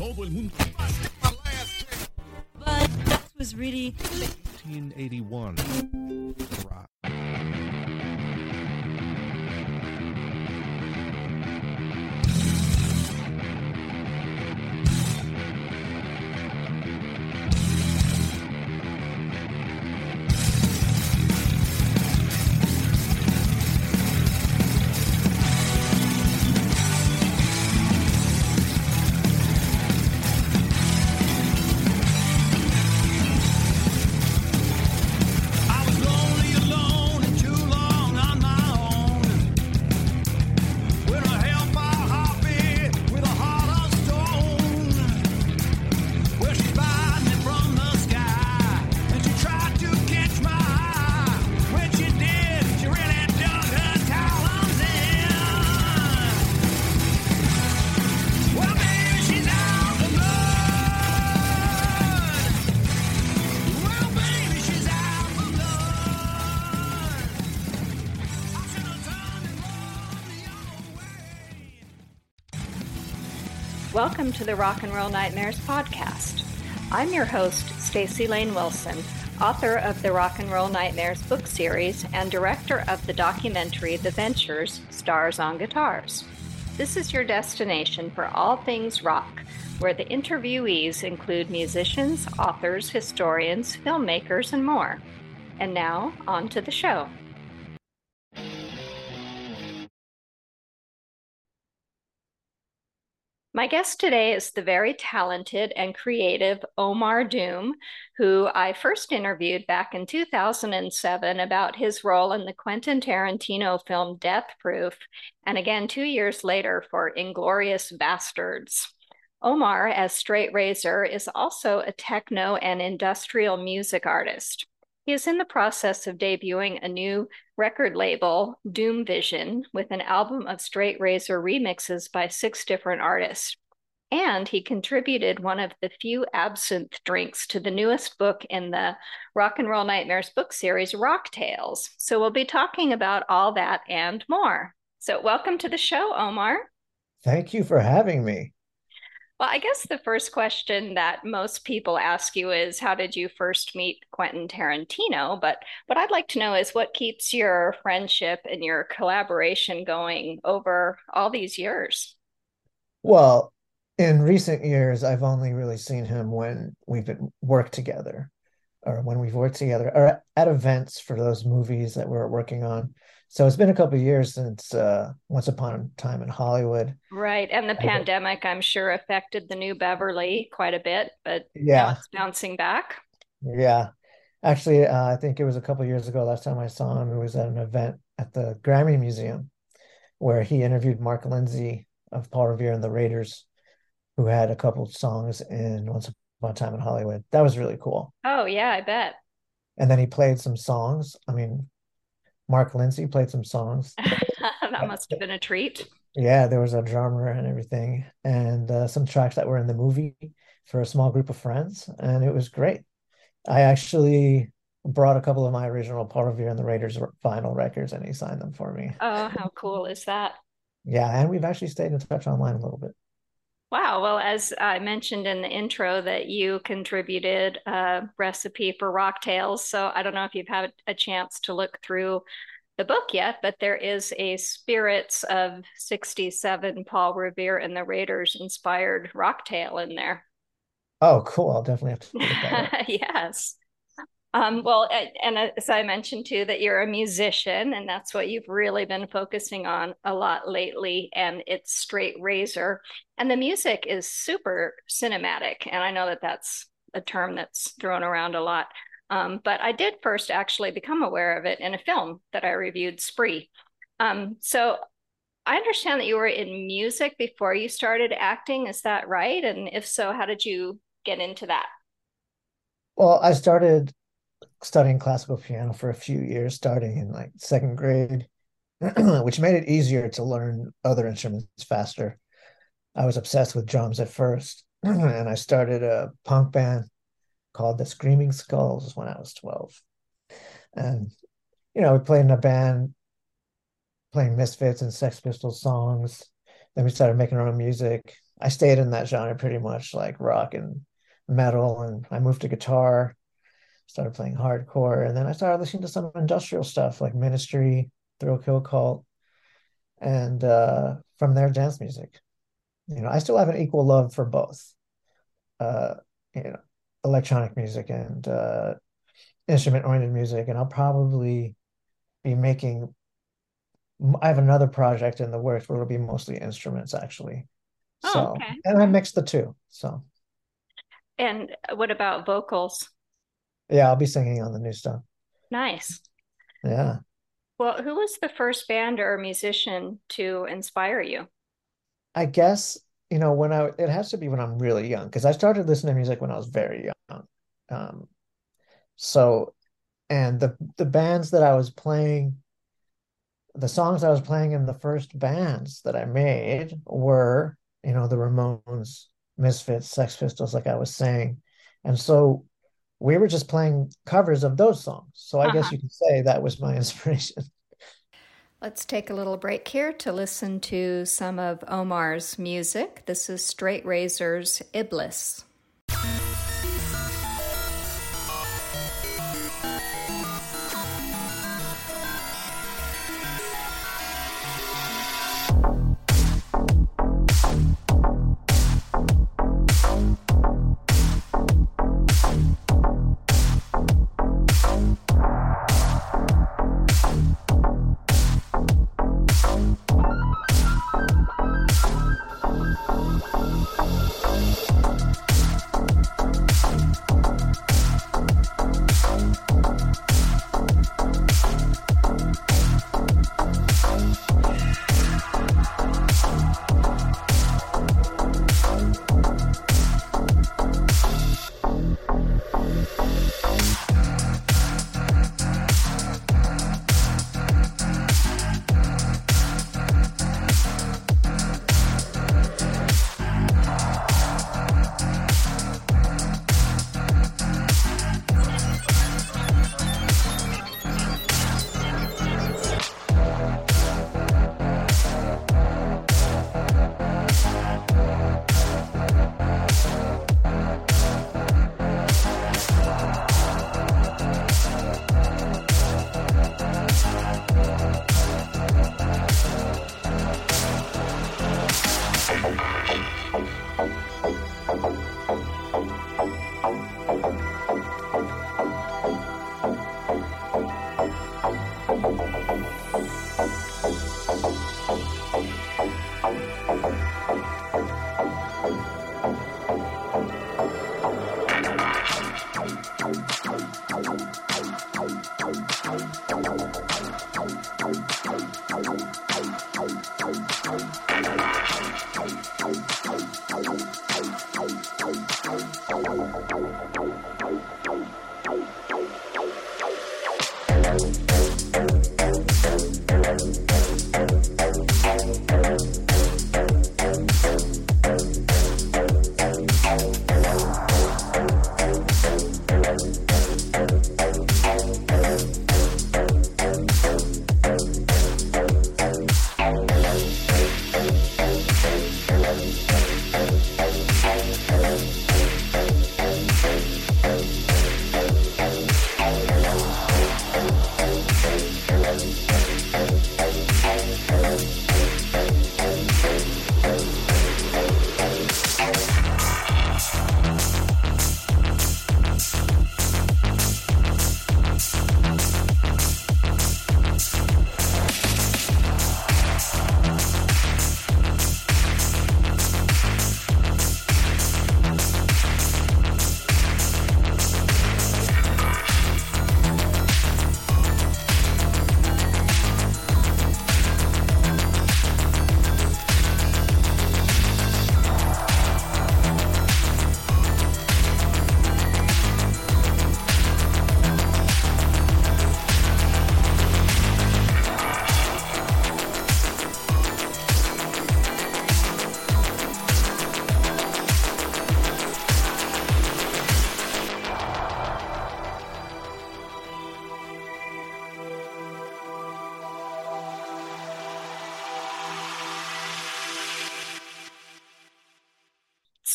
Todo el mundo. But that was really 1981. Rock. Welcome to the Rock and Roll Nightmares podcast. I'm your host, Staci Layne Wilson, author of the Rock and Roll Nightmares book series and director of the documentary The Ventures Stars on Guitars. This is your destination for all things rock, where the interviewees include musicians, authors, historians, filmmakers, and more. And now, on to the show. My guest today is the very talented and creative Omar Doom, who I first interviewed back in 2007 about his role in the Quentin Tarantino film Death Proof, and again two years later for Inglourious Basterds. Omar, as Straight Razor, is also a techno and industrial music artist. He is in the process of debuting a new record label, Doom Vision, with an album of Straight Razor remixes by six different artists. And he contributed one of the few absinthe drinks to the newest book in the Rock and Roll Nightmares book series, RockTails. So we'll be talking about all that and more. So, welcome to the show, Omar. Thank you for having me. Well, I guess the first question that most people ask you is how did you first meet Quentin Tarantino? But what I'd like to know is what keeps your friendship and your collaboration going over all these years? Well, in recent years, I've only really seen him when we've been worked together or when we've worked together or at events for those movies that we're working on. So it's been a couple of years since uh, Once Upon a Time in Hollywood. Right. And the I pandemic, I'm sure, affected the new Beverly quite a bit, but now Yeah, it's bouncing back. yeah. Actually, uh, I think it was a couple of years ago, last time I saw him, it was at an event at the Grammy Museum where he interviewed Mark Lindsay of Paul Revere and the Raiders, who had a couple of songs in Once Upon a Time in Hollywood. That was really cool. Oh, yeah, I bet. And then he played some songs. I mean, Mark Lindsay played some songs. that must have been a treat. Yeah, there was a drummer and everything, and uh, some tracks that were in the movie for a small group of friends, and it was great. I actually brought a couple of my original Paul Revere and the Raiders vinyl records, and he signed them for me. Oh, how cool is that? Yeah, and we've actually stayed in touch online a little bit. Wow. Well, as I mentioned in the intro, that you contributed a recipe for RockTails. So I don't know if you've had a chance to look through the book yet, but there is a Spirits of 67 Paul Revere and the Raiders inspired rock tale in there. Oh, cool. I'll definitely have to look that. Yes. Um, well, and as I mentioned too, that you're a musician, and that's what you've really been focusing on a lot lately. And it's straight razor, and the music is super cinematic. And I know that that's a term that's thrown around a lot. Um, but I did first actually become aware of it in a film that I reviewed, Spree. Um, so I understand that you were in music before you started acting. Is that right? And if so, how did you get into that? Well, I started studying classical piano for a few years, starting in like second grade, which made it easier to learn other instruments faster. I was obsessed with drums at first, and I started a punk band called the Screaming Skulls when I was 12. And, you know, we played in a band playing Misfits and Sex Pistols songs. Then we started making our own music. I stayed in that genre pretty much, like rock and metal, and I moved to guitar, started playing hardcore, and then I started listening to some industrial stuff like Ministry, Thrill Kill Kult and uh, from there, dance music. You know, I still have an equal love for both, uh, you know, electronic music and uh, instrument-oriented music, and I'll probably be making. I have another project in the works where it'll be mostly instruments, actually. Oh, So, okay. and I mix the two. So, And what about vocals? Yeah, I'll be singing on the new stuff. Nice. Yeah. Well, who was the first band or musician to inspire you? I guess, you know, when I, it has to be when I'm really young, because I started listening to music when I was very young. Um, so, and the the bands that I was playing, the songs I was playing in the first bands that I made were, you know, the Ramones, Misfits, Sex Pistols, like I was saying. And so we were just playing covers of those songs. So I guess Uh-huh. you could say that was my inspiration. Let's take a little break here to listen to some of Omar's music. This is Straight Razor's Iblis.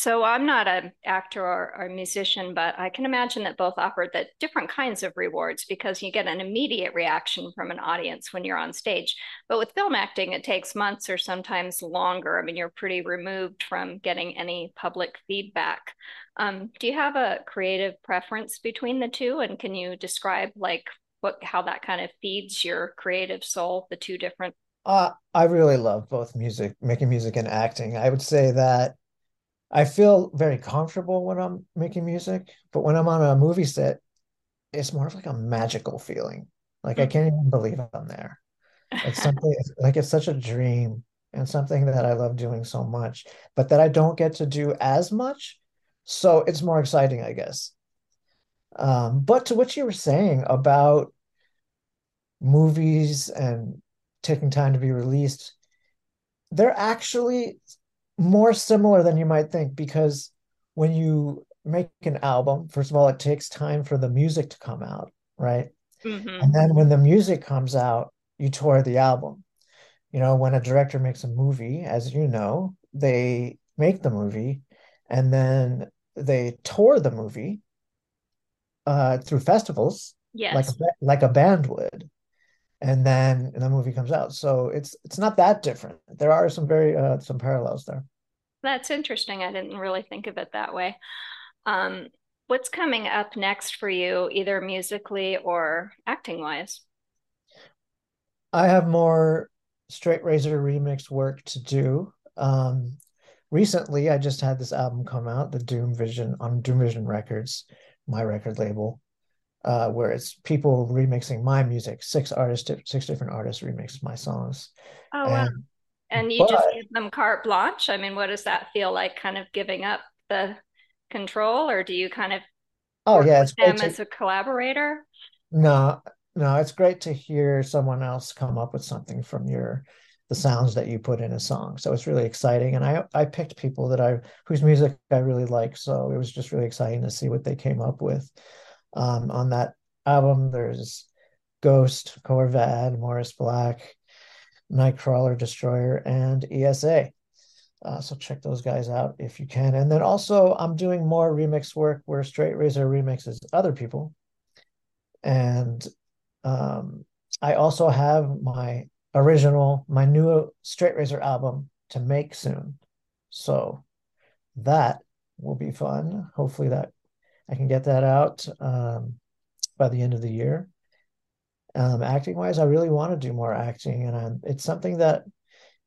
So I'm not an actor or, or, a musician, but I can imagine that both offer the different kinds of rewards because you get an immediate reaction from an audience when you're on stage. But with film acting, it takes months or sometimes longer. I mean, you're pretty removed from getting any public feedback. Um, do you have a creative preference between the two? And can you describe like what how that kind of feeds your creative soul, the two different? Uh, I really love both music, making music and acting. I would say that I feel very comfortable when I'm making music, but when I'm on a movie set, it's more of like a magical feeling. Like I can't even believe I'm there. It's something like it's such a dream and something that I love doing so much, but that I don't get to do as much. So it's more exciting, I guess. Um, but to what you were saying about movies and taking time to be released, they're actually more similar than you might think because when you make an album, first of all, it takes time for the music to come out, right? Mm-hmm. And then when the music comes out, you tour the album. You know, when a director makes a movie, as you know, they make the movie and then they tour the movie uh, through festivals, yes. like a, like a band would and then the movie comes out. So it's it's not that different. There are some very uh, some parallels there. That's interesting. I didn't really think of it that way. Um, what's coming up next for you, either musically or acting wise? I have more Straight Razor remix work to do. Um, recently, I just had this album come out, the Doom Vision on Doom Vision Records, my record label uh, where it's people remixing my music. Six artists, six different artists remix my songs. Oh and, wow! And you but, just give them carte blanche. I mean, what does that feel like? Kind of giving up the control, or do you kind of oh yeah, it's them to, as a collaborator? No, no, it's great to hear someone else come up with something from your the sounds that you put in a song. So it's really exciting. And I I picked people that I whose music I really like. So it was just really exciting to see what they came up with. Um, on that album, there's Ghost, Corvad, Morris Black, Nightcrawler, Destroyer, and ESA. Uh, so check those guys out if you can. And then also, I'm doing more remix work where Straight Razor remixes other people. And um, I also have my original, my new Straight Razor album to make soon. So that will be fun. Hopefully, that I can get that out um, by the end of the year. Um, acting wise, I really want to do more acting, and I'm, it's something that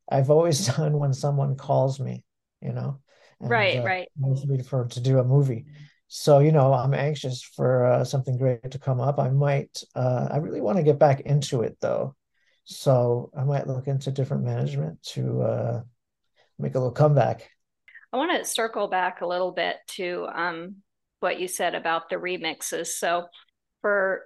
I've always done when someone calls me, you know. And, right, uh, right. Me for to do a movie. So you know, I'm anxious for uh, something great to come up. I might. Uh, I really want to get back into it though, so I might look into different management to uh, make a little comeback. I want to circle back a little bit to um, what you said about the remixes. So for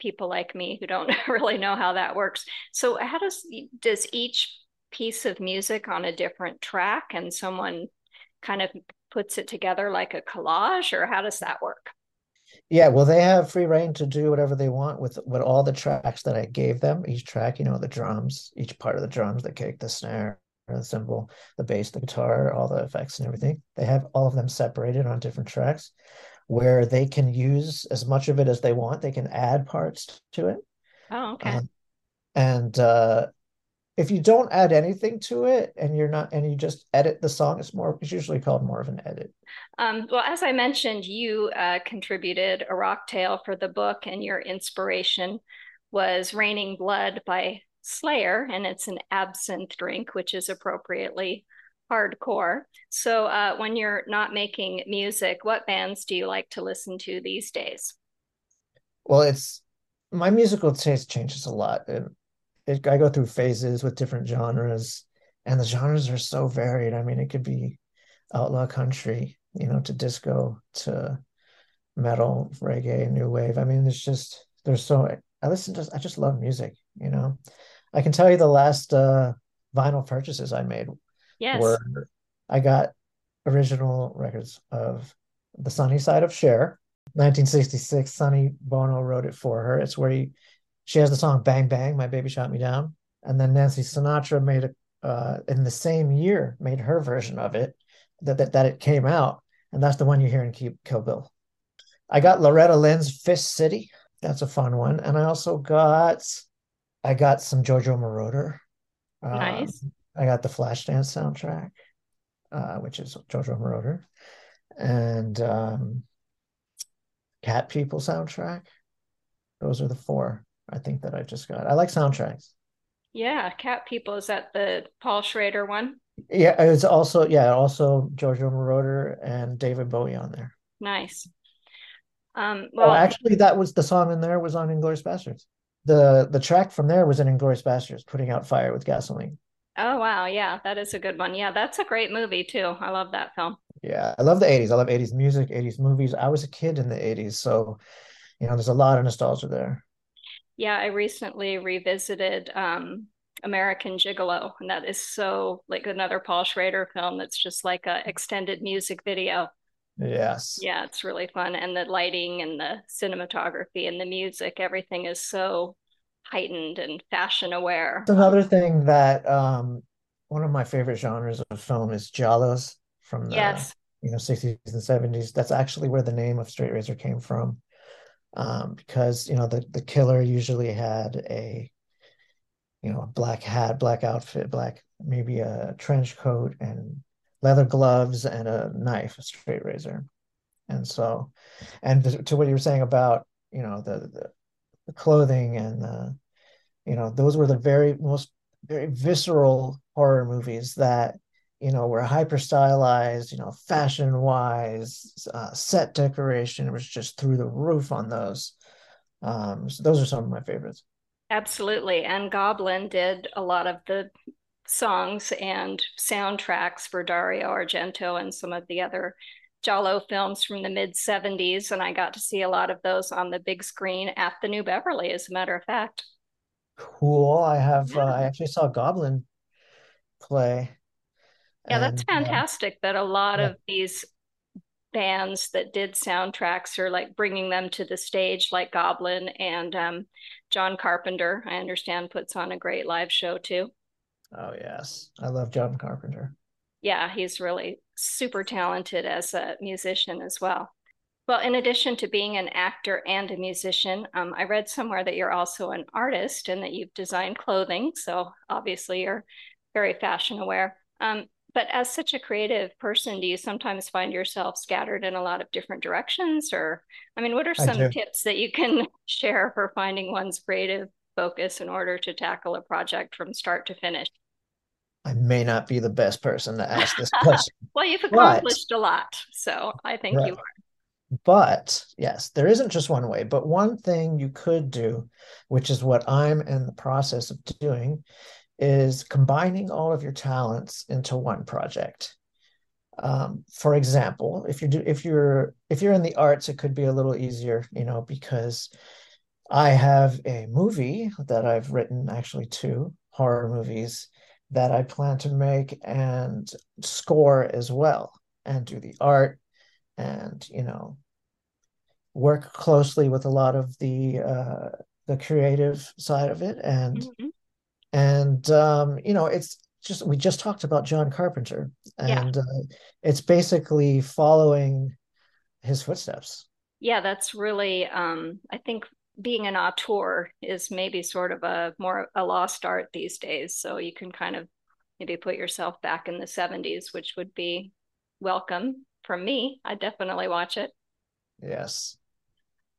people like me who don't really know how that works, so how does does each piece of music on a different track and someone kind of puts it together like a collage or how does that work? Yeah, well, they have free reign to do whatever they want with with all the tracks that I gave them. Each track, you know, the drums, each part of the drums, the kick, the snare, the cymbal, the bass, the guitar, all the effects and everything. They have all of them separated on different tracks where they can use as much of it as they want. They can add parts to it. Oh, okay. Um, and uh, if you don't add anything to it and you're not and you just edit the song, it's more it's usually called more of an edit. Um, well, as I mentioned, you uh, contributed a rock tale for the book, and your inspiration was "Raining Blood" by Slayer, and it's an absinthe drink, which is appropriately hardcore. So, uh, when you're not making music, what bands do you like to listen to these days? Well, it's my musical taste changes a lot. It, it, I go through phases with different genres, and the genres are so varied. I mean, it could be outlaw country, you know, to disco, to metal, reggae, new wave. I mean, it's just there's so I listen to I just love music, you know. I can tell you the last uh, vinyl purchases I made yes. were I got original records of The Sonny Side of Cher, 1966. Sonny Bono wrote it for her. It's where he, she has the song Bang Bang, My Baby Shot Me Down. And then Nancy Sinatra made it uh, in the same year, made her version of it that that, that it came out, and that's the one you hear in Kill Bill. I got Loretta Lynn's Fist City. That's a fun one, and I also got I got some Giorgio Moroder. Um, Nice. I got the Flashdance soundtrack, uh, which is Giorgio Moroder, and um, Cat People soundtrack. Those are the four I think that I just got. I like soundtracks. Yeah, Cat People, is that the Paul Schrader one? Yeah, it's also yeah, also Giorgio Moroder and David Bowie on there. Nice. Um, Oh, well, actually, that was the song in there was on Inglourious Basterds. The the track from there was in Inglourious Basterds, putting out fire with gasoline. oh wow, yeah, that is a good one. Yeah, that's a great movie too. I love that film. Yeah, I love the 80s. I love 80s music, 80s movies. I was a kid in the 80s, so you know, there's a lot of nostalgia there. Yeah, I recently revisited um, American Gigolo, and that is so like another Paul Schrader film that's just like a extended music video. Yes. Yeah, it's really fun. And the lighting and the cinematography and the music, everything is so heightened and fashion aware. Another thing that um one of my favorite genres of film is giallos from the Yes. you know 60s and 70s. That's actually where the name of Straight Razor came from. Um, because you know the the killer usually had a you know a black hat, black outfit, black maybe a trench coat and leather gloves and a knife, a straight razor. And so, and to what you were saying about you know the the, the clothing and the you know those were the very most very visceral horror movies that you know were hyper stylized you know fashion wise uh, set decoration was just through the roof on those um so those are some of my favorites Absolutely. And Goblin did a lot of the songs and soundtracks for Dario Argento and some of the other giallo films from the mid 70s. And I got to see a lot of those on the big screen at the New Beverly, as a matter of fact. cool i have uh, i actually saw goblin play Yeah, that's and uh, fantastic that a lot yeah of these bands that did soundtracks are like bringing them to the stage, like Goblin and um, John Carpenter, I understand, puts on a great live show too. Oh yes i love john carpenter Yeah, he's really super talented as a musician as well. Well, in addition to being an actor and a musician, um, I read somewhere that you're also an artist and that you've designed clothing. So obviously you're very fashion aware. Um, but as such a creative person, do you sometimes find yourself scattered in a lot of different directions? Or, I mean, what are some tips that you can share for finding one's creative focus in order to tackle a project from start to finish? i may not be the best person to ask this question Well, you've but accomplished a lot, so I think you are. But yes, there isn't just one way. But one thing you could do, which is what I'm in the process of doing, is combining all of your talents into one project. Um, for example, if you do, if you're if you're in the arts, it could be a little easier, you know, because I have a movie that I've written, actually two horror movies that I plan to make and score as well, and do the art and you know work closely with a lot of the uh the creative side of it and Mhm. and um you know it's just we just talked about John Carpenter Yeah. and uh, it's basically following his footsteps Yeah, that's really, um, I think being an auteur is maybe sort of a more a lost art these days. So you can kind of maybe put yourself back in the 70s, which would be welcome from me. I definitely watch it. yes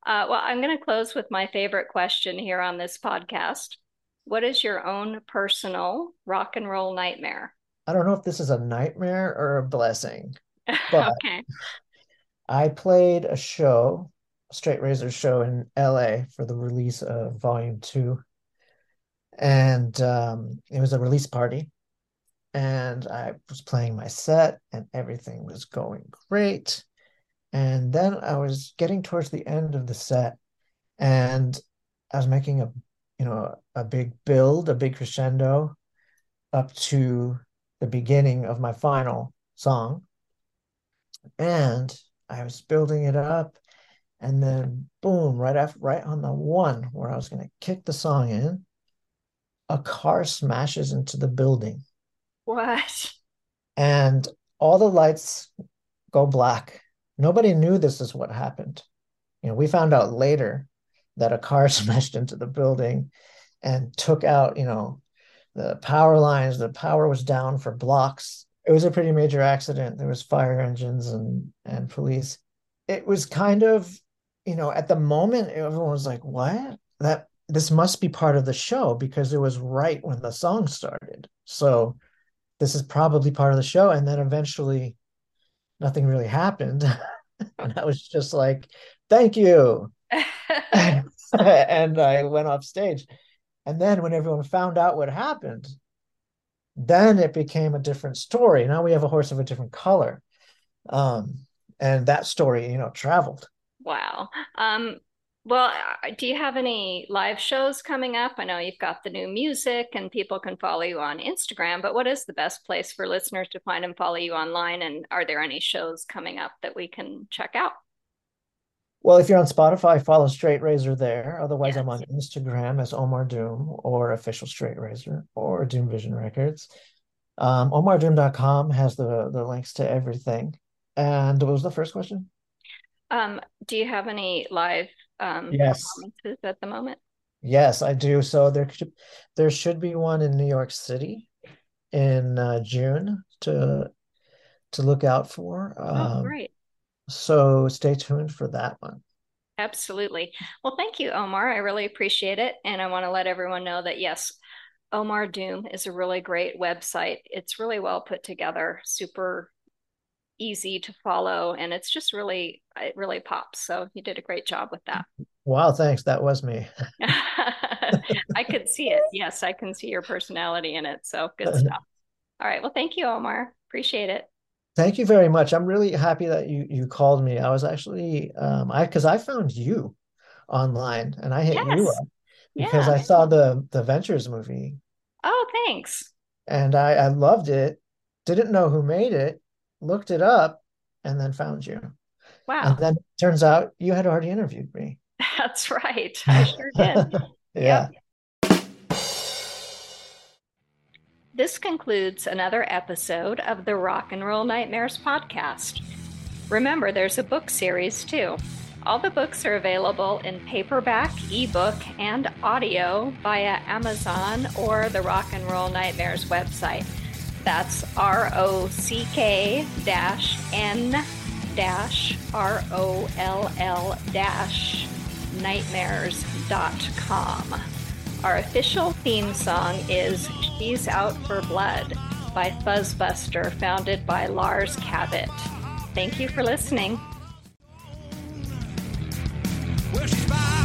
Uh, well, I'm going to close with my favorite question here on this podcast. What is your own personal rock and roll nightmare? I don't know if this is a nightmare or a blessing but Okay. I played a show Straight Razor show in LA for the release of volume two and um it was a release party and I was playing my set and everything was going great. And then I was getting towards the end of the set and I was making a, you know, a big build, a big crescendo up to the beginning of my final song. And I was building it up and then boom, right after right on the one where I was going to kick the song in, a car smashes into the building What? and all the lights go black. Nobody knew this is what happened. You know, we found out later that a car smashed into the building and took out, you know, the power lines. The power was down for blocks. It was a pretty major accident. There was fire engines and and police. It was kind of, you know, at the moment everyone was like, "What? That this must be part of the show because it was right when the song started." So this is probably part of the show and then eventually nothing really happened. and I was just like, "Thank you." and I went off stage. And then when everyone found out what happened, then it became a different story. Now we have a horse of a different color. Um, and that story, you know, traveled. Wow. Um, well, do you have any live shows coming up? I know you've got the new music and people can follow you on Instagram, but what is the best place for listeners to find and follow you online? And are there any shows coming up that we can check out? Well, if you're on Spotify, follow Straight Razor there. Otherwise, Yes. I'm on Instagram as Omar Doom or official Straight Razor or Doom Vision Records. Um, OmarDoom.com has the the links to everything. And what was the first question? Um, do you have any live um, Yes. performances at the moment? Yes, I do. So there should there should be one in New York City in uh, June to to look out for. Oh, Um, great. so stay tuned for that one. Absolutely. Well, thank you, Omar. I really appreciate it. And I want to let everyone know that, yes, Omar Doom is a really great website. It's really well put together, super easy to follow, and it's just really, it really pops. So you did a great job with that. Wow, thanks. That was me. I could see it. Yes, I can see your personality in it. So good stuff. All right. Well, thank you, Omar. Appreciate it. Thank you very much. I'm really happy that you you called me. I was actually um I because I found you online and I hit you up because Yeah. I saw the the Ventures movie Oh, thanks. and I I loved it. Didn't know who made it, looked it up, and then found you. And Wow. then it turns out you had already interviewed me. That's right. I sure did. Yeah. This concludes another episode of the Rock and Roll Nightmares podcast. Remember, there's a book series too. All the books are available in paperback, ebook, and audio via Amazon or the Rock and Roll Nightmares website. That's R O C K dash N dash R O L L dash nightmares.com. Our official theme song is She's Out for Blood by Fuzzbuster, founded by Lars Cabot. Thank you for listening. Well.